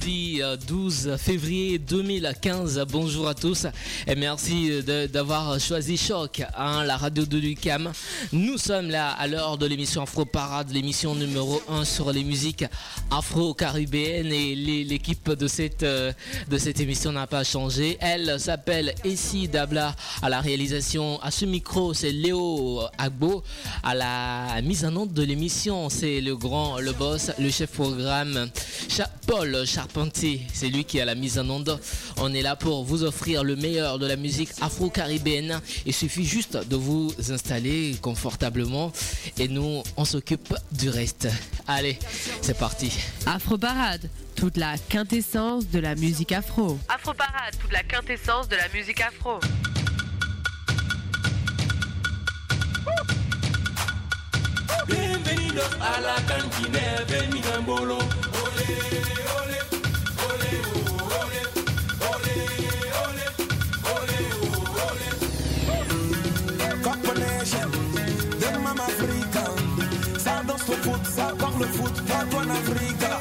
jeudi euh, 12 février 2015. Bonjour à tous et merci de- d'avoir choisi Choc, hein, la radio de Lucam. Nous sommes là à l'heure de l'émission Afro Parade, l'émission numéro 1 sur les musiques afro-caribéennes et l'é- l'équipe de cette, euh, de cette émission n'a pas changé. Elle s'appelle Essie Dabla à la réalisation. À ce micro, c'est Léo Agbo. À la mise en onde de l'émission, c'est le grand, le boss, le chef programme, Paul Charpentier. C'est lui qui a la mise en onde. On est là pour vous offrir le meilleur de la musique afro-caribéenne. Il suffit juste de vous installer confortablement et nous, on s'occupe du reste. Allez, c'est parti. Afro Parade, toute la quintessence de la musique afro. Afro Parade, toute la quintessence de la musique afro. Bienvenidos a la cantina de mi gambolo. Ole, ole, ole, Par le foot, pas toi l'Afrique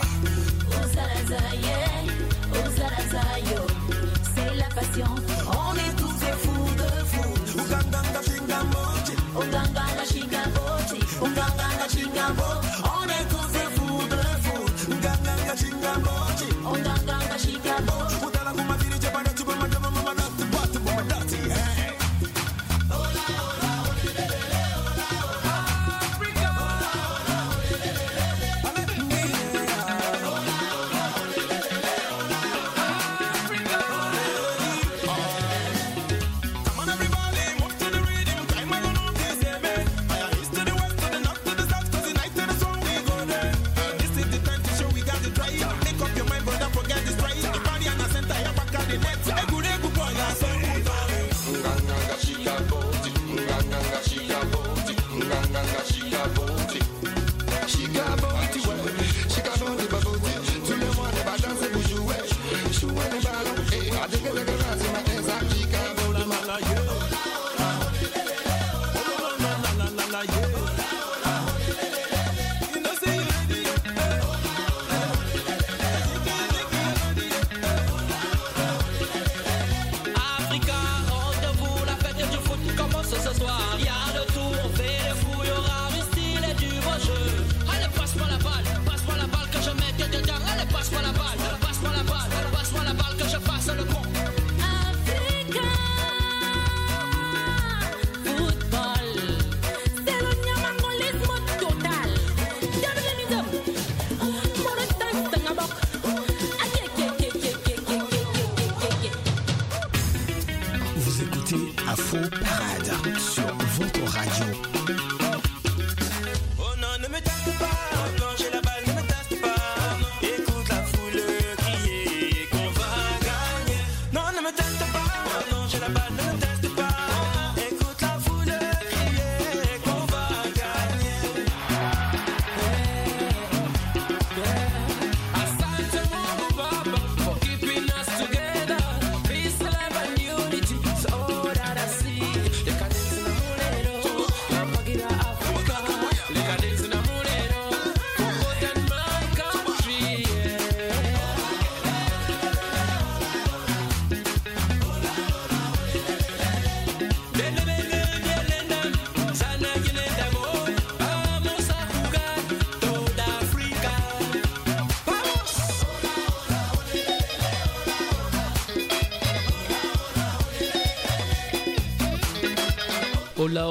solo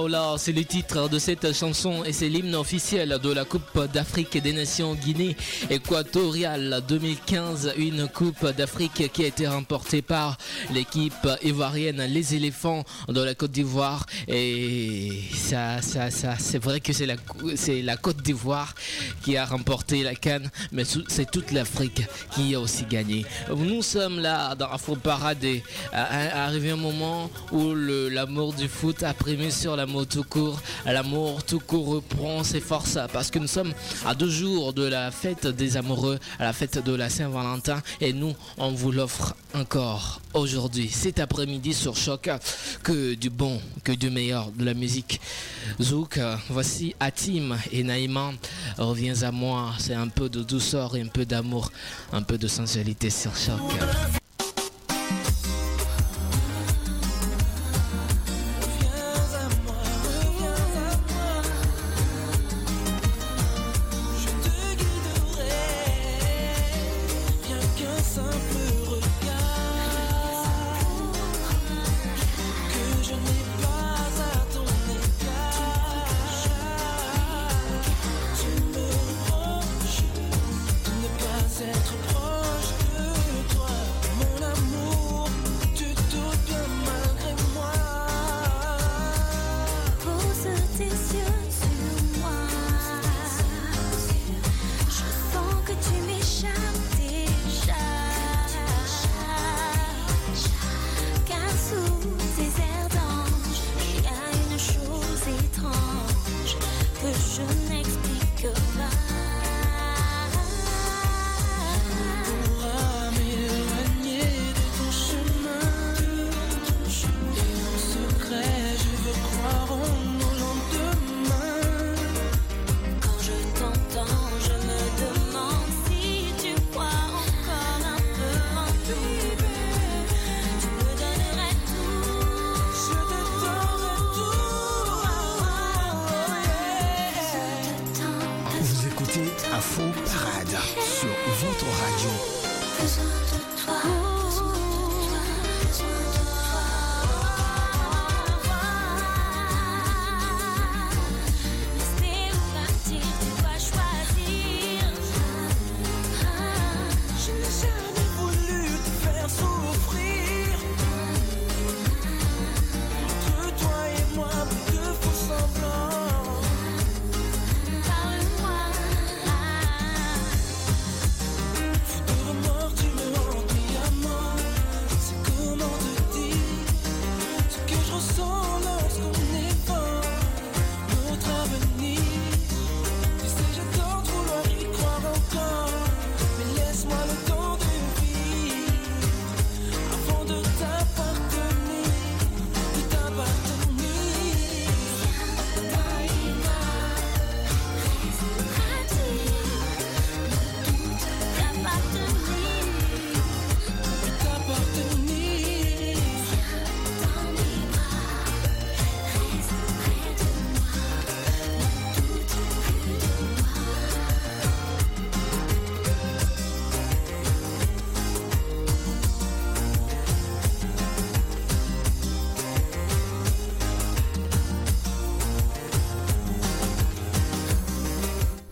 ولا Hola, c'est le titre de cette chanson et c'est l'hymne officiel de la Coupe d'Afrique des Nations Guinée équatoriale 2015, une Coupe d'Afrique qui a été remportée par l'équipe ivoirienne Les Éléphants de la Côte d'Ivoire. Et ça, ça, ça, c'est vrai que c'est la, la Côte d'Ivoire qui a remporté la Cannes, mais c'est toute l'Afrique qui a aussi gagné. Nous sommes là dans Afro Parade et arrivé un moment où l'amour du foot a primé sur l'amour tout court. L'amour tout court reprend ses forces parce que nous sommes à deux jours de la fête des amoureux, à la fête de la Saint-Valentin et nous, on vous l'offre encore aujourd'hui, cet après-midi sur Choc, que du bon, que du meilleur de la musique. Zouk, voici Atim et Naïma, reviens à moi, c'est un peu de douceur et un peu d'amour, un peu de sensualité sur Choc. Afro Parade sur votre radio.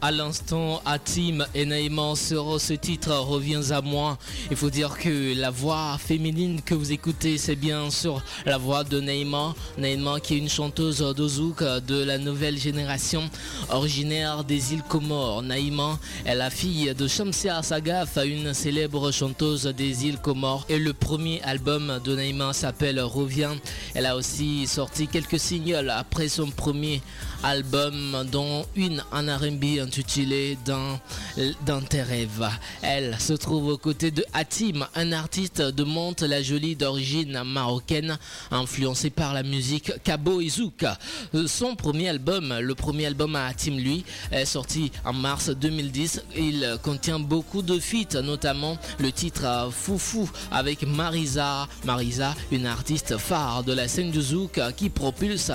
À l'instant, Atim et Naïma sur ce titre Reviens à moi. Il faut dire que la voix féminine que vous écoutez, c'est bien sûr la voix de Naïma. Naïma qui est une chanteuse d'Ozouk de la nouvelle génération, originaire des îles Comores. Naïma est la fille de Shamsia Sagaf, une célèbre chanteuse des îles Comores. Et le premier album de Naïma s'appelle Reviens. Elle a aussi sorti quelques singles après son premier album, dont une en R&B intitulée dans, dans tes rêves. Elle se trouve aux côtés de Hatim, un artiste de Monte la Jolie d'origine marocaine, influencé par la musique Cabo et Zouk. Son premier album, le premier album à Hatim, lui, est sorti en mars 2010. Il contient beaucoup de feats, notamment le titre Foufou avec Marisa. Marisa, une artiste phare de la scène du Zouk qui propulse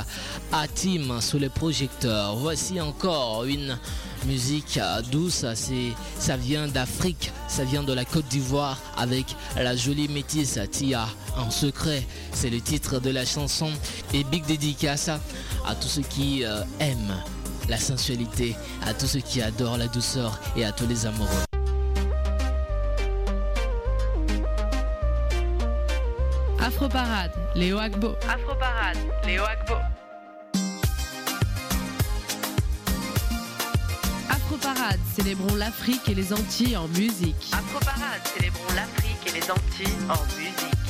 Hatim sous les projecteurs. Voici encore une musique douce, c'est, ça vient d'Afrique, ça vient de la Côte d'Ivoire avec la jolie métisse Tia en secret. C'est le titre de la chanson et big dédicace à tous ceux qui euh, aiment la sensualité, à tous ceux qui adorent la douceur et à tous les amoureux. Afro Parade, Léo Agbo. Afro Parade, Léo Agbo. Afro Parade, célébrons l'Afrique et les Antilles en musique. Afro Parade, célébrons l'Afrique et les Antilles en musique.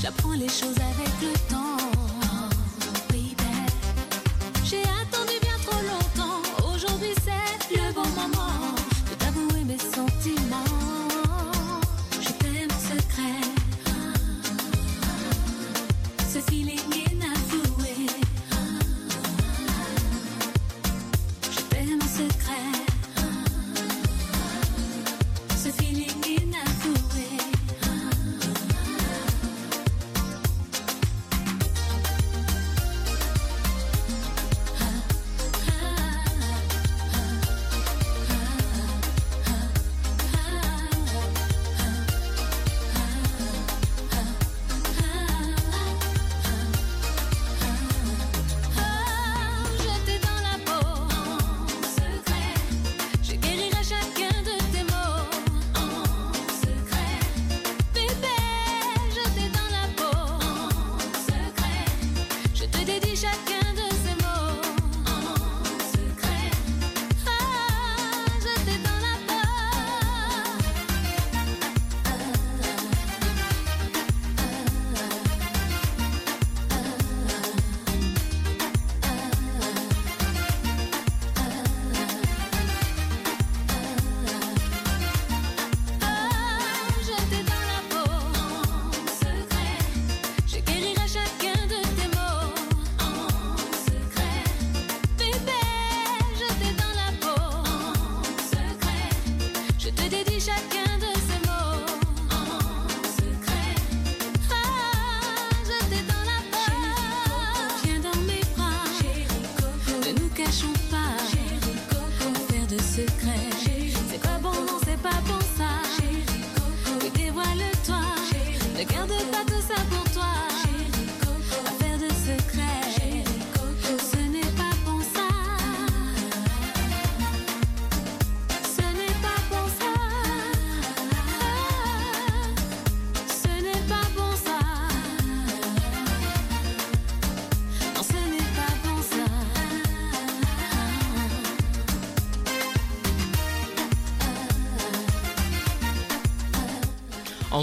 J'apprends les choses avec le temps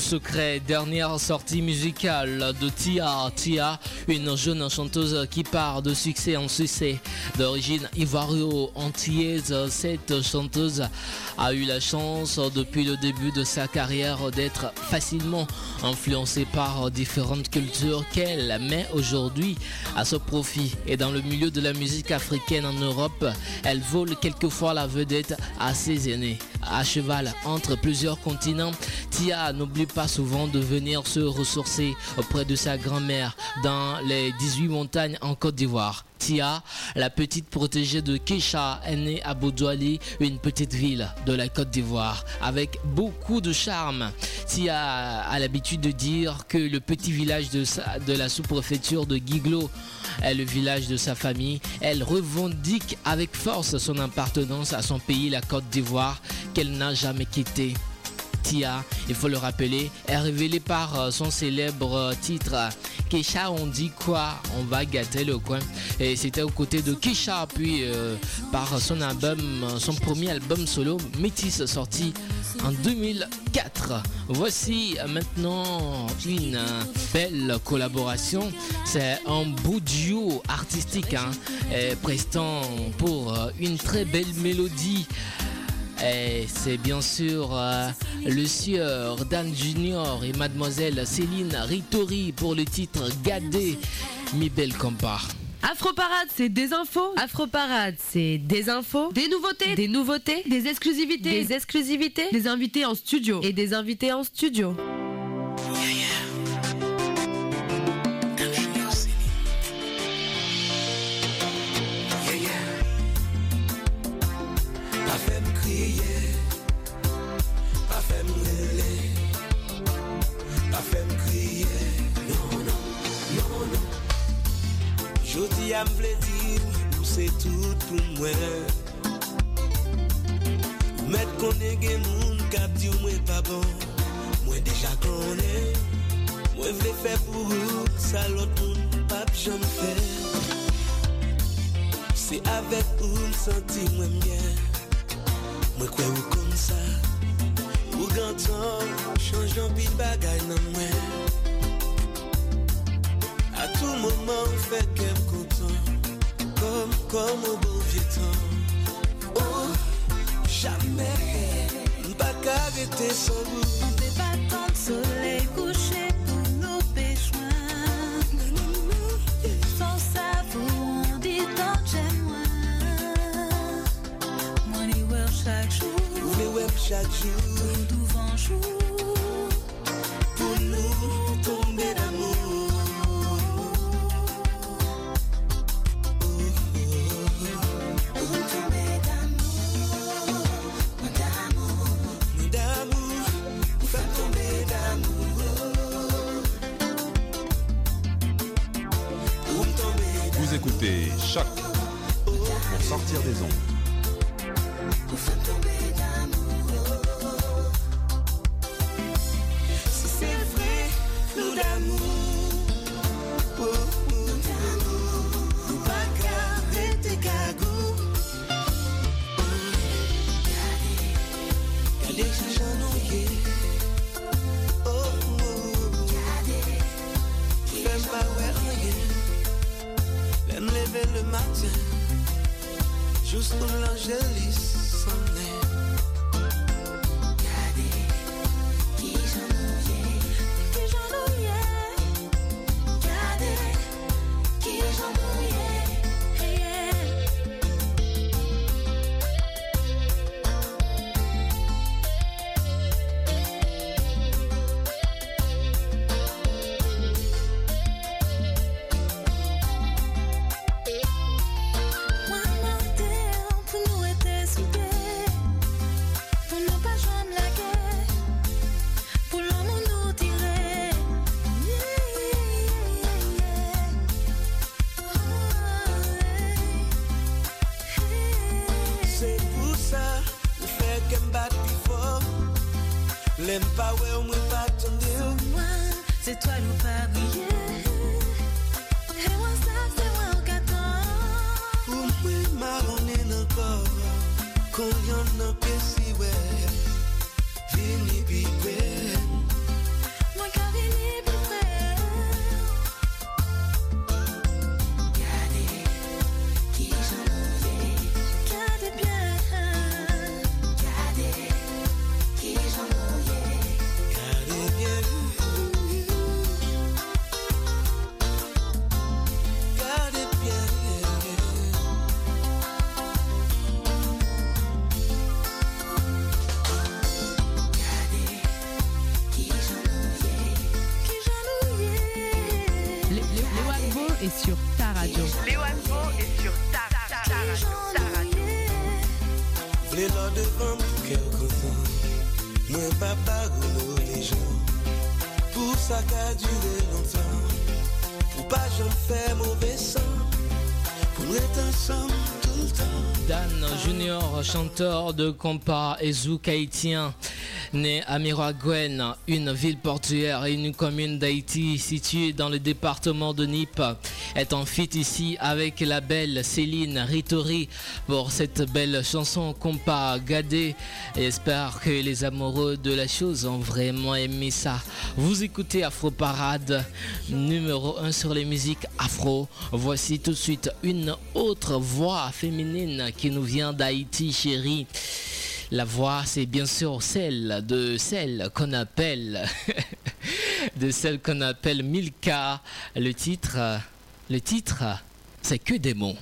secret, dernière sortie musicale de Tia. Tia, une jeune chanteuse qui part de succès en succès. D'origine ivoiro-antillaise, cette chanteuse a eu la chance depuis le début de sa carrière d'être facilement influencée par différentes cultures qu'elle met aujourd'hui à son profit. Et dans le milieu de la musique africaine en Europe, elle vole quelquefois la vedette à ses aînés. À cheval entre plusieurs continents, Tia n'oublie pas souvent de venir se ressourcer auprès de sa grand-mère dans les 18 montagnes en Côte d'Ivoire. Tia, la petite protégée de Keisha, est née à Boudouali, une petite ville de la Côte d'Ivoire, avec beaucoup de charme. Tia a l'habitude de dire que le petit village de, de la sous-préfecture de Guiglo est le village de sa famille. Elle revendique avec force son appartenance à son pays, la Côte d'Ivoire, qu'elle n'a jamais quitté. Il faut le rappeler, est révélée par euh, son célèbre euh, titre Kesha, on dit quoi? On va gâter le coin. Et c'était aux côtés de Kesha, puis euh, par son album, son premier album solo, Métis, sorti en 2004. Voici maintenant une belle collaboration. C'est un beau duo artistique, hein, prestant pour une très belle mélodie. Et c'est bien sûr euh, le sieur Dan Junior et mademoiselle Céline Ritori pour le titre Gadé, mi belle compa. Afroparade, c'est des infos. Afroparade, c'est des infos, des nouveautés, des nouveautés, des exclusivités, des exclusivités, des invités en studio. Et des invités en studio. tout pou mwen. Mèt konen gen moun kap di ou mwen pa bon. Mwen deja konen Mwen vle fè pou ou salot moun pap jom fè Se avèk ou msanti mwen mwen Mwen kwe ou kon sa Ou gantan chanjan pi bagay nan mwen. A tou mouman fè kem koup Kom ou bon vie tan Oh, jamais Mpa ka rete san vous Des battants de soleil couché pour nos péchouins. Sans savoir, on dit tant j'aime moins. Moi, les voir chaque jour, Ou vle wèm chak jou tout jour. Quand y'en a que si, de compas et zouk haïtien. Né à Miraguen, une ville portuaire et une commune d'Haïti située dans le département de Nip, est en fit ici avec la belle Céline Ritori pour cette belle chanson compas Gadé. J'espère que les amoureux de la chose ont vraiment aimé ça. Vous écoutez Afro Parade, numéro 1 sur les musiques afro. Voici tout de suite une autre voix féminine qui nous vient d'Haïti, chérie. La voix, c'est bien sûr celle de celle qu'on appelle, de celle qu'on appelle Milka. Le titre, le titre, c'est que des mots.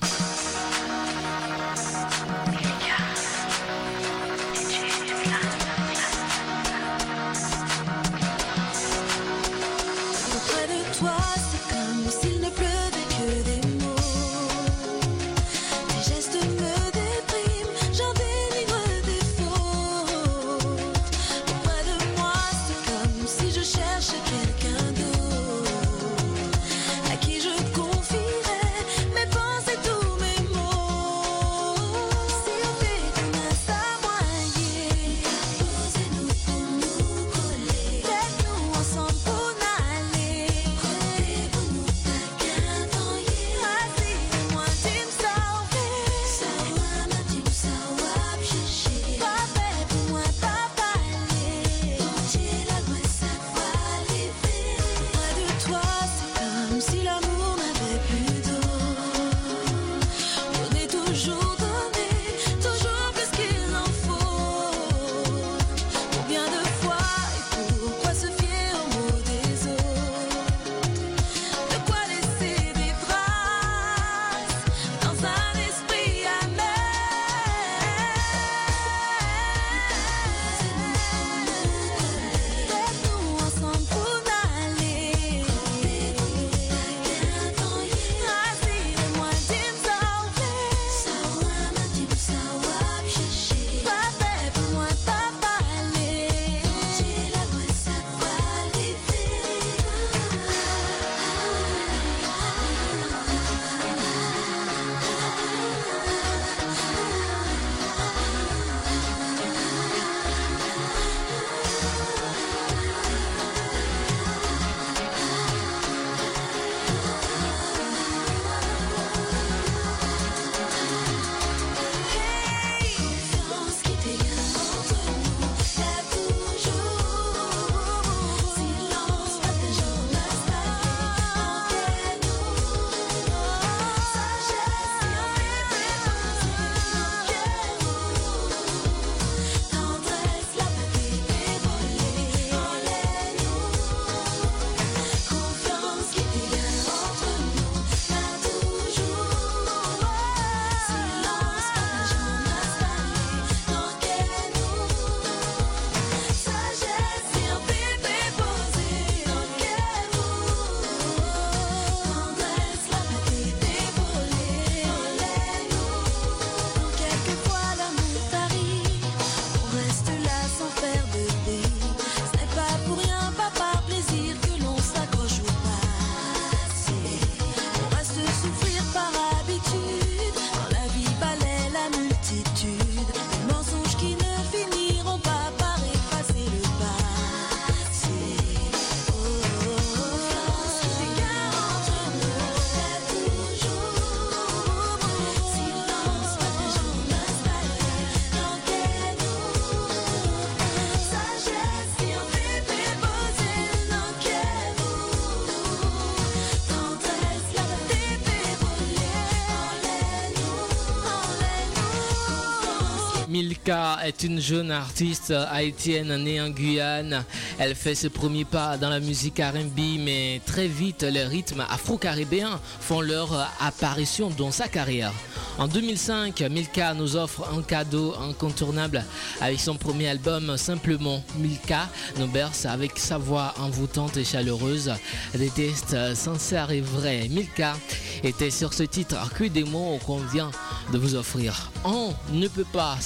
Est une jeune artiste haïtienne née en Guyane. Elle fait ses premiers pas dans la musique R&B, mais très vite les rythmes afro-caribéens font leur apparition dans sa carrière. En 2005, Milka nous offre un cadeau incontournable avec son premier album Simplement. Milka nous berce avec sa voix envoûtante et chaleureuse, des tests sincères et vrais. Milka était sur ce titre que des mots qu'on vient de vous offrir. On ne peut pas,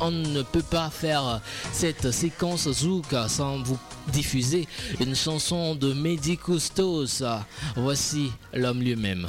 on ne peut pas faire cette séquence zouk sans vous diffuser une chanson de Mehdi. Voici l'homme lui-même.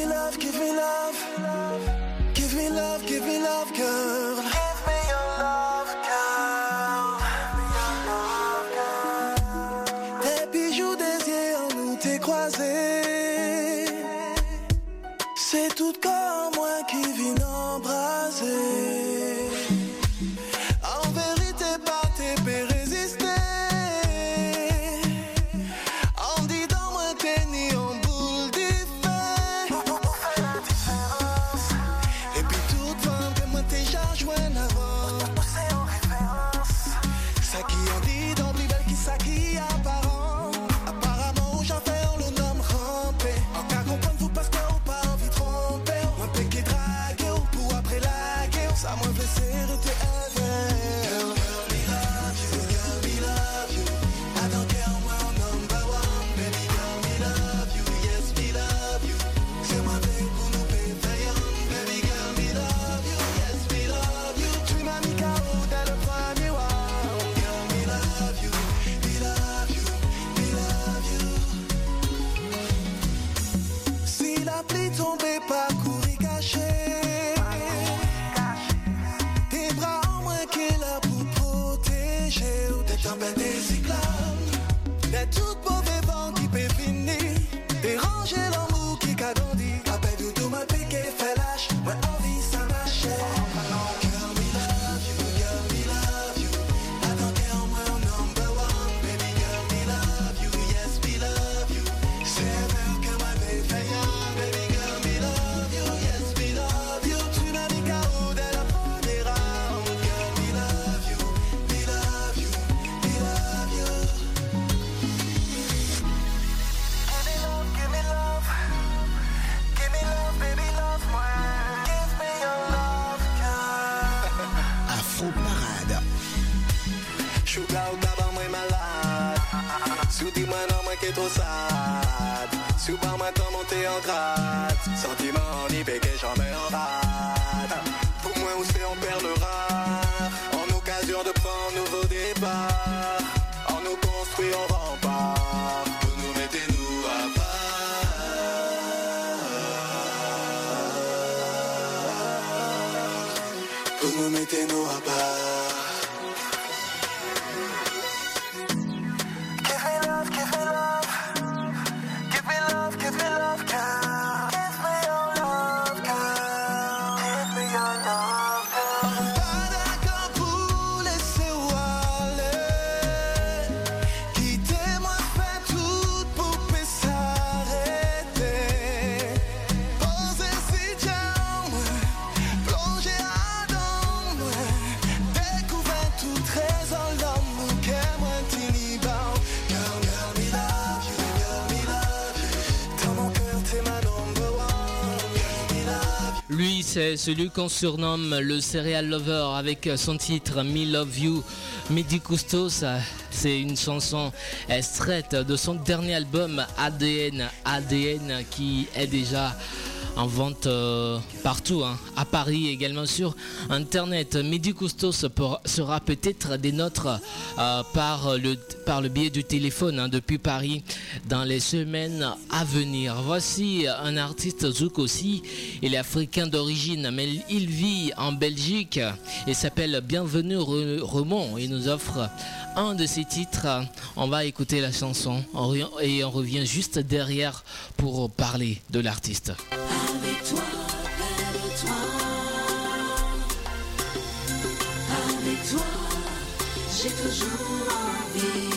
c'est celui qu'on surnomme le Serial Lover avec son titre Me Love You. Midi Custos, c'est une chanson extraite de son dernier album ADN, ADN qui est déjà en vente euh, partout, hein. à Paris également sur Internet. Midi Cousteau sera peut-être des nôtres euh, par, le, par le biais du téléphone hein, depuis Paris dans les semaines à venir. Voici un artiste Zouk aussi. Il est africain d'origine, mais il vit en Belgique et s'appelle Bienvenue Remont. Il nous offre un de ses titres. On va écouter la chanson et on revient juste derrière pour parler de l'artiste toi, toi, Avec toi, j'ai toujours envie.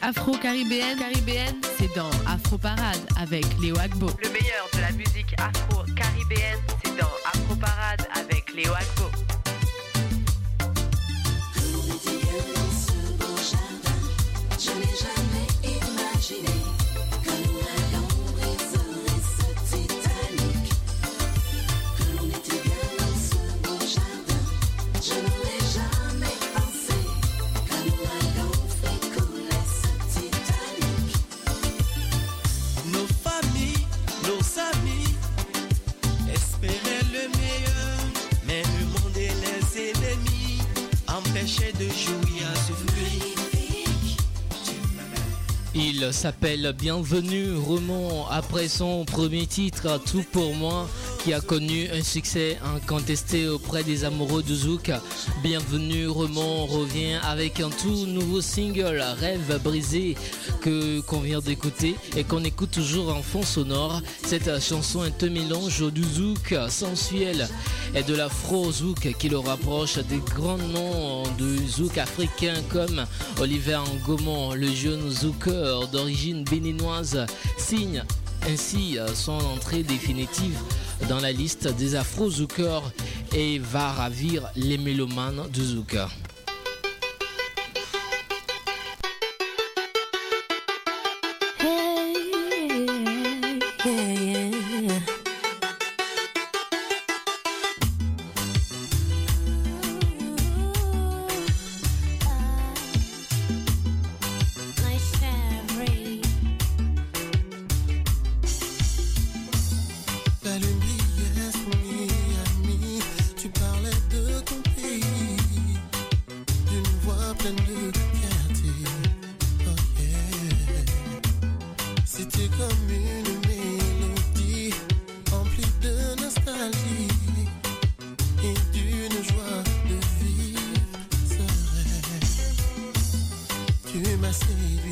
afro-caribéenne, c'est dans Afro Parade avec Léo Agbo. Le meilleur s'appelle Bienvenue Roman. Après son premier titre, Tout pour moi, qui a connu un succès incontesté auprès des amoureux du Zouk. Bienvenue Roman revient avec un tout nouveau single, Rêve brisé, que qu'on vient d'écouter et qu'on écoute toujours en fond sonore. Cette chanson est un mélange du Zouk sensuel et de l'afro-Zouk qui le rapproche des grands noms du Zouk africain comme Oliver Angomon, le jeune Zouker d'origine béninoise, signe ainsi son entrée définitive dans la liste des Afro Zoukers et va ravir les mélomanes de Zouk. tu m'as séduit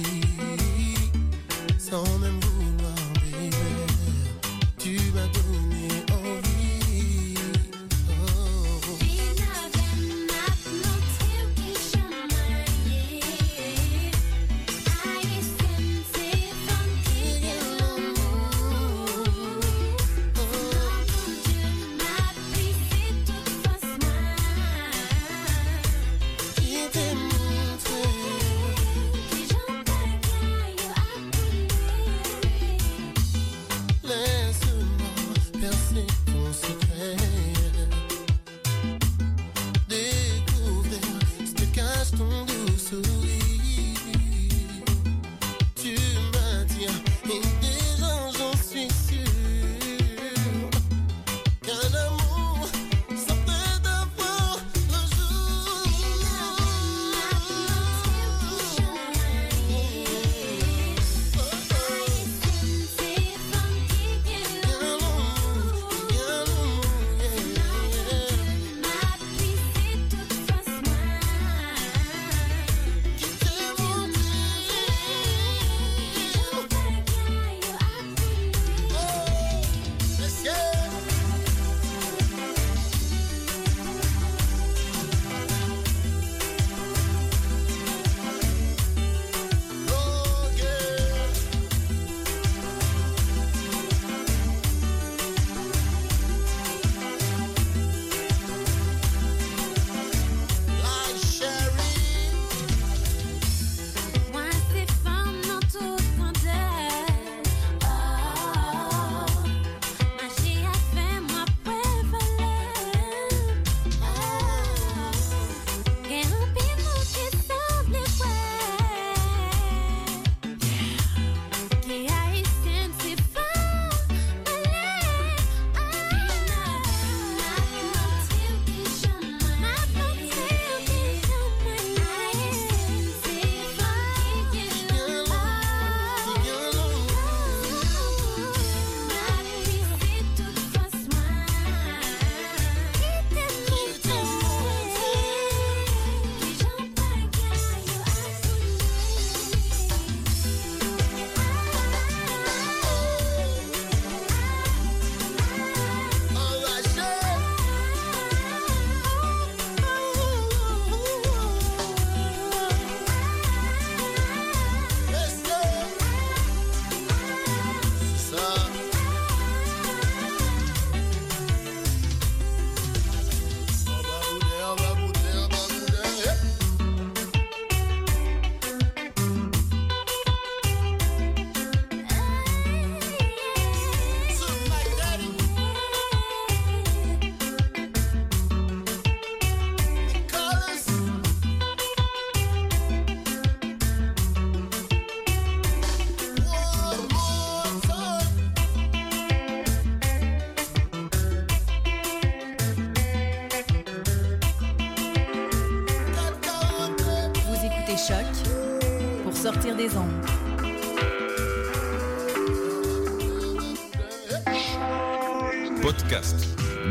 Podcast,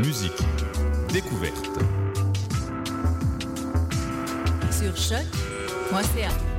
musique, découverte. Sur choc.ca.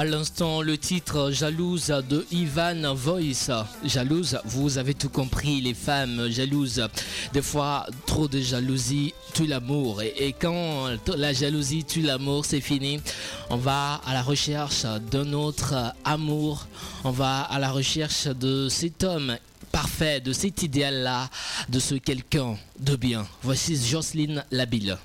À l'instant, le titre Jalouse de Ivan Voice. Jalouse, vous avez tout compris, les femmes jalouses. Des fois, trop de jalousie tue l'amour. Et, quand la jalousie tue l'amour, c'est fini. On va à la recherche d'un autre amour. On va à la recherche de cet homme parfait, de cet idéal-là, de ce quelqu'un de bien. Voici Jocelyne Labille.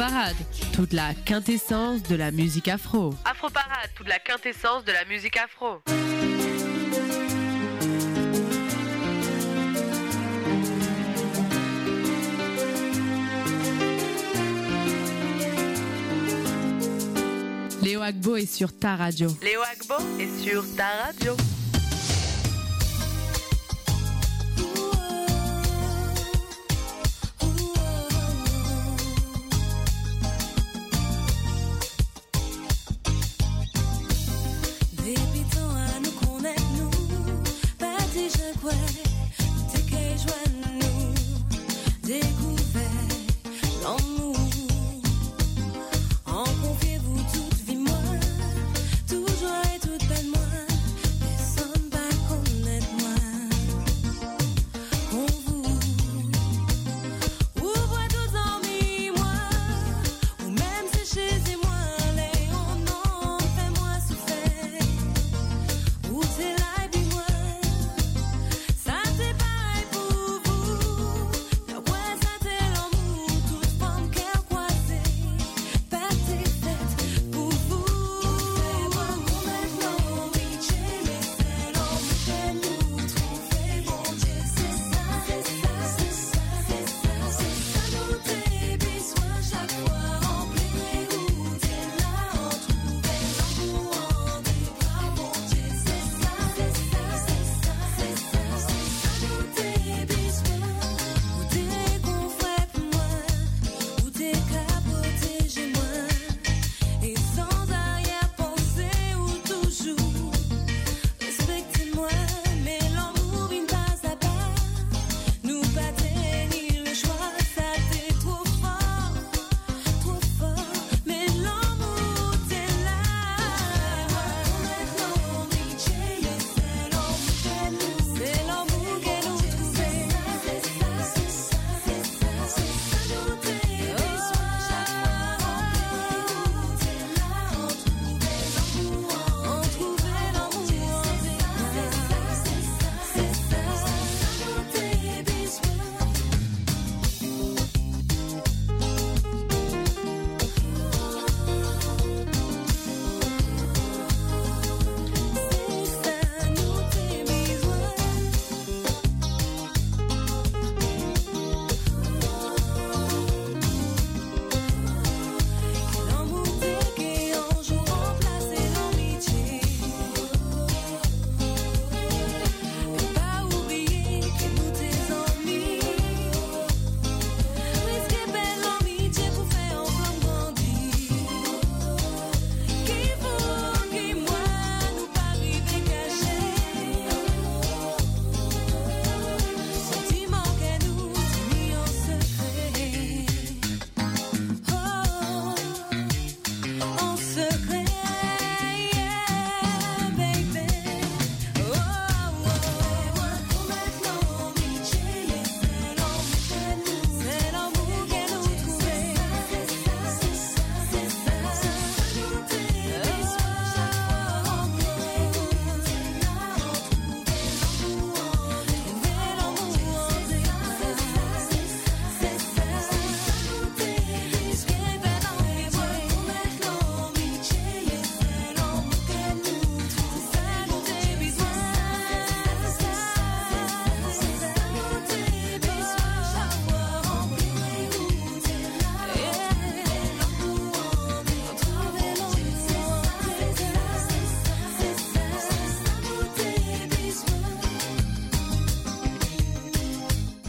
Afroparade, toute la quintessence de la musique afro. Afroparade, toute la quintessence de la musique afro. Léo Agbo est sur ta radio. Léo Agbo est sur ta radio.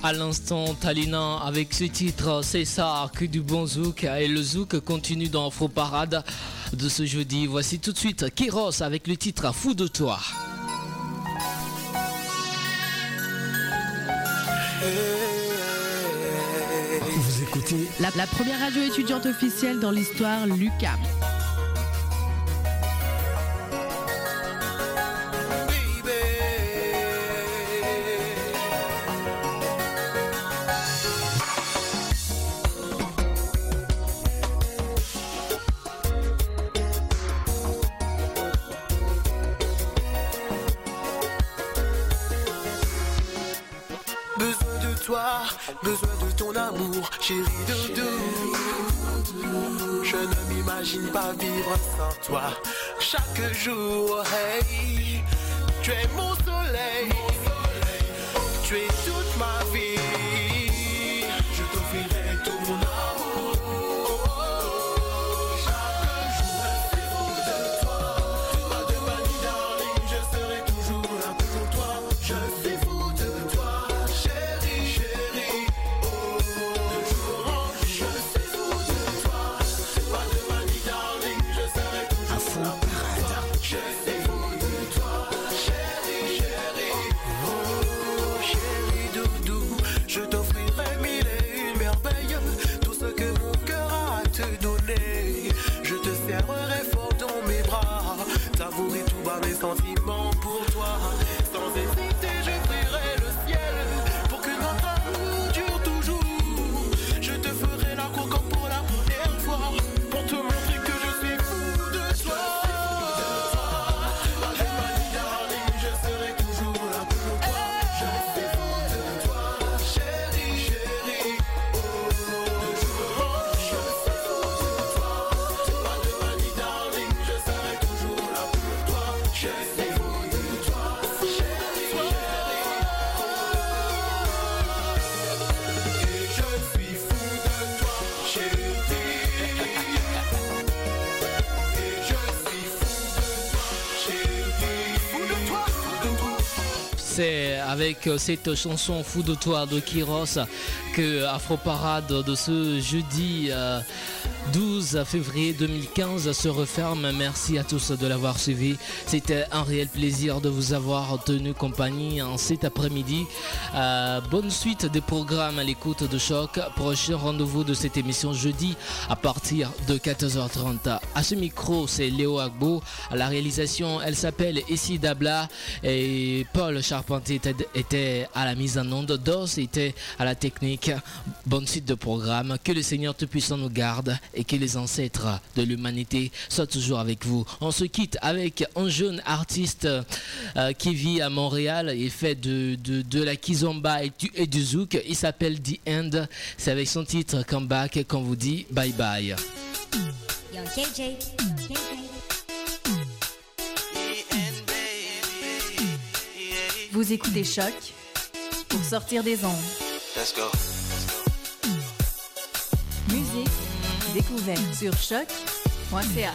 À l'instant, Talina avec ce titre, c'est ça, que du bon zouk. Et le zouk continue dans Afro Parade de ce jeudi. Voici tout de suite Kéros avec le titre Fou de toi. Vous écoutez la, la première radio étudiante officielle dans l'histoire, Lucas. Je ne m'imagine pas vivre sans toi. Chaque jour, hey, tu es mon soleil. avec euh, cette chanson Fou de toi de Kiros que Afro Parade de ce jeudi euh, 12 février 2015 se referme. Merci à tous de l'avoir suivi. C'était un réel plaisir de vous avoir tenu compagnie en cet après-midi. Euh, bonne suite des programmes à l'écoute de Choc. Prochain rendez-vous de cette émission jeudi à partir de 14h30. À ce micro, c'est Léo Agbo. À la réalisation, elle s'appelle Essie Dabla et Paul Charpentier était à la mise en onde. DOS était à la technique. Bonne suite de programme. Que le Seigneur Tout-Puissant nous garde et que les ancêtres de l'humanité soient toujours avec vous. On se quitte avec un jeune artiste euh, qui vit à Montréal et fait de, de, la kizomba et du, et du zouk. Il s'appelle The End. C'est avec son titre Come Back qu'on vous dit bye bye. Vous écoutez Choc pour sortir des ondes. Let's go. Let's go. Musique découvert sur choc.ca.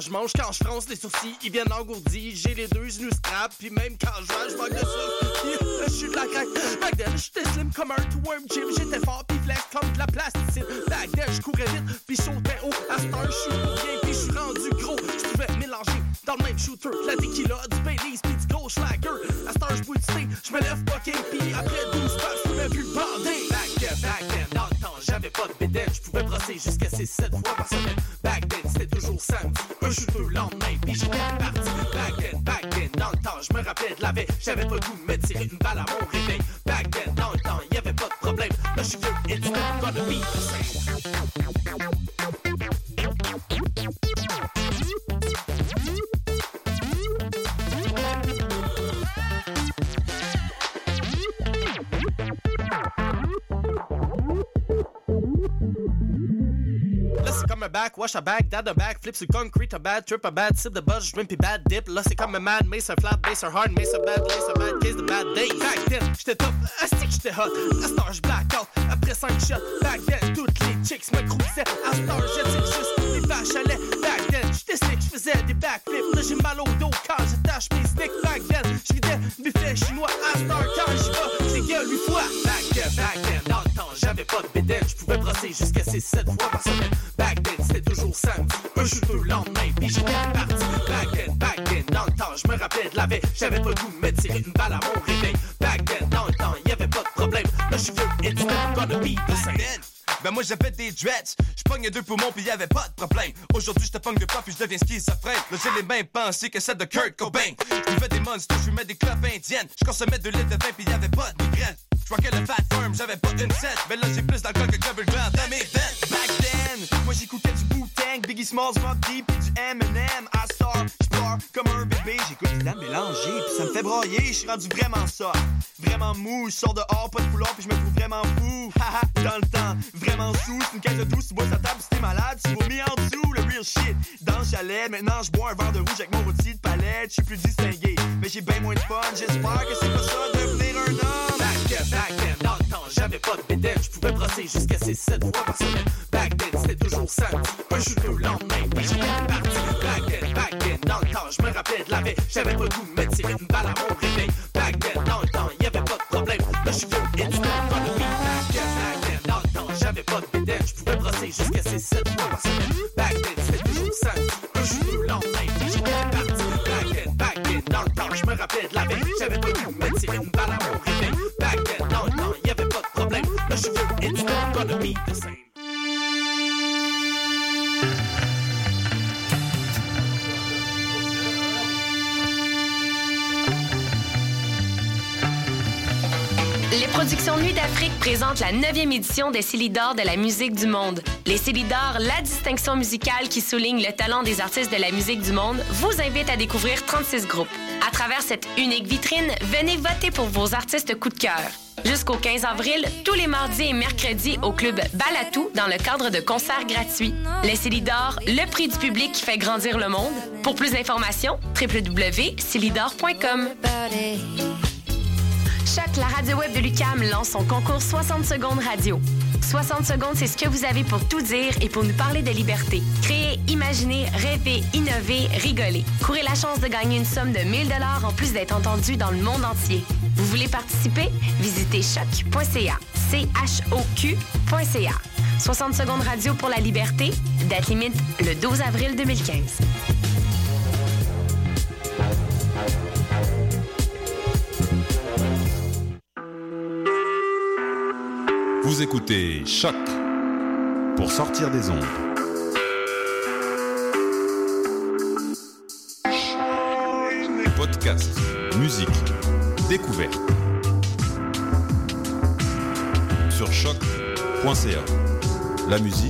je mange, quand je fronce les sourcils, ils viennent engourdis. J'ai les deux genoux scrap, puis même quand je vois, je manque de souffle. Je suis de la craque. Back then, j'étais slim comme un two-worm gym. J'étais fort, gonna be the back, wash a back, dad a back, flip sur concrete, a bad trip, a bad sip, the buzz, puis bad dip. Là, c'est comme un mad, mace, un flat, bass, un hard, mace, a bad, lace, a bad case, the bad day. Back then, j'étais top, asti j'étais hot. À cette heure, black out, après 5 shots. Back then, toutes les chicks me croupissaient. À heure, j'étais juste des vaches à lait. Back then, j'étais sick, j'faisais des backflips. Là, j'ai mal au dos quand j'attache mes sticks. Back then, j'vidais buffet chinois. À heure, quand j'y vais, j'ai gueule 8 fois. Back then, back then, dans le temps, j'avais pas de bédaine. J'pouvais brosser jusqu'à 6-7 fois par semaine. Back then, c'était toujours samedi. Un le lendemain, puis j'étais parti. Back then, back then, dans le temps, je me rappelais de la veille. J'avais pas le me tirer une balle à mon réveil. Ben moi j'avais des dreads, je pogne deux poumons puis y avait pas de problème. Aujourd'hui je te pogne de pas puis je deviens schizophrène. Là j'ai les mêmes pensées que celles de Kurt Cobain. Je des monsters, je fumais des clopes indiennes. Je consommais de litres de vin puis y avait pas de migraine. Je crois que le fat firm, j'avais pas une scène. Mais là j'ai plus d'alcool que Clever Grant dans mes. Back then, moi j'écoutais du Biggie Smalls, Mob Deep du Eminem. À Star, j'pleure comme un bébé. J'écoute du Dan mélangé puis ça me fait broyer. Je suis rendu vraiment ça, vraiment mou. Je sors dehors, pas de couleur puis je me trouve vraiment fou. Haha, dans le temps, vraiment sous. C'est une caisse de douce, tu bois sa table, si t'es malade, tu vomis en dessous. Le real shit, dans le chalet. Maintenant je bois un verre de rouge avec mon rôti de palette. Je suis plus distingué, mais j'ai bien moins de fun. J'espère que c'est pas ça devenir un homme. Back back j'avais pas de bédaine. Je pouvais brosser jusqu'à 6-7 fois par semaine. Back then, c'était toujours samedi. Un shooter le lendemain, puis j'étais parti. Back then, back then, dans le temps, je me rappelais de la veille. J'avais pas le goût de me tirer une balle à mon réveil. Back then, dans le temps, y avait pas de problème. Là, je suis it's never gonna be. Back then, back then, dans le temps, j'avais pas de bédaine. Je pouvais brosser jusqu'à 6-7 fois par semaine. Back then, c'était toujours samedi. Un shooter le lendemain, puis j'étais parti. Back then, back then, dans le temps, je me rappelais de la veille. J'avais pas le goût de me tirer une balle à mon réveil. Les productions Nuit d'Afrique présentent la 9e édition des Célidors de la musique du monde. Les Célidors, la distinction musicale qui souligne le talent des artistes de la musique du monde, vous invite à découvrir 36 groupes. À travers cette unique vitrine, venez voter pour vos artistes coup de cœur. Jusqu'au 15 avril, tous les mardis et mercredis au club Balatou dans le cadre de concerts gratuits. Les Célidors, le prix du public qui fait grandir le monde. Pour plus d'informations, www.célidor.com. Choc, la radio web de Lucam lance son concours 60 secondes radio. 60 secondes, c'est ce que vous avez pour tout dire et pour nous parler de liberté. Créer, imaginer, rêver, innover, rigoler. Courez la chance de gagner une somme de 1000 dollars en plus d'être entendu dans le monde entier. Vous voulez participer? Visitez choc.ca. C-H-O-Q.ca. 60 secondes radio pour la liberté. Date limite le 12 avril 2015. Vous écoutez Choc pour sortir des ondes. Podcast, musique, découverte. Sur choc.ca. La musique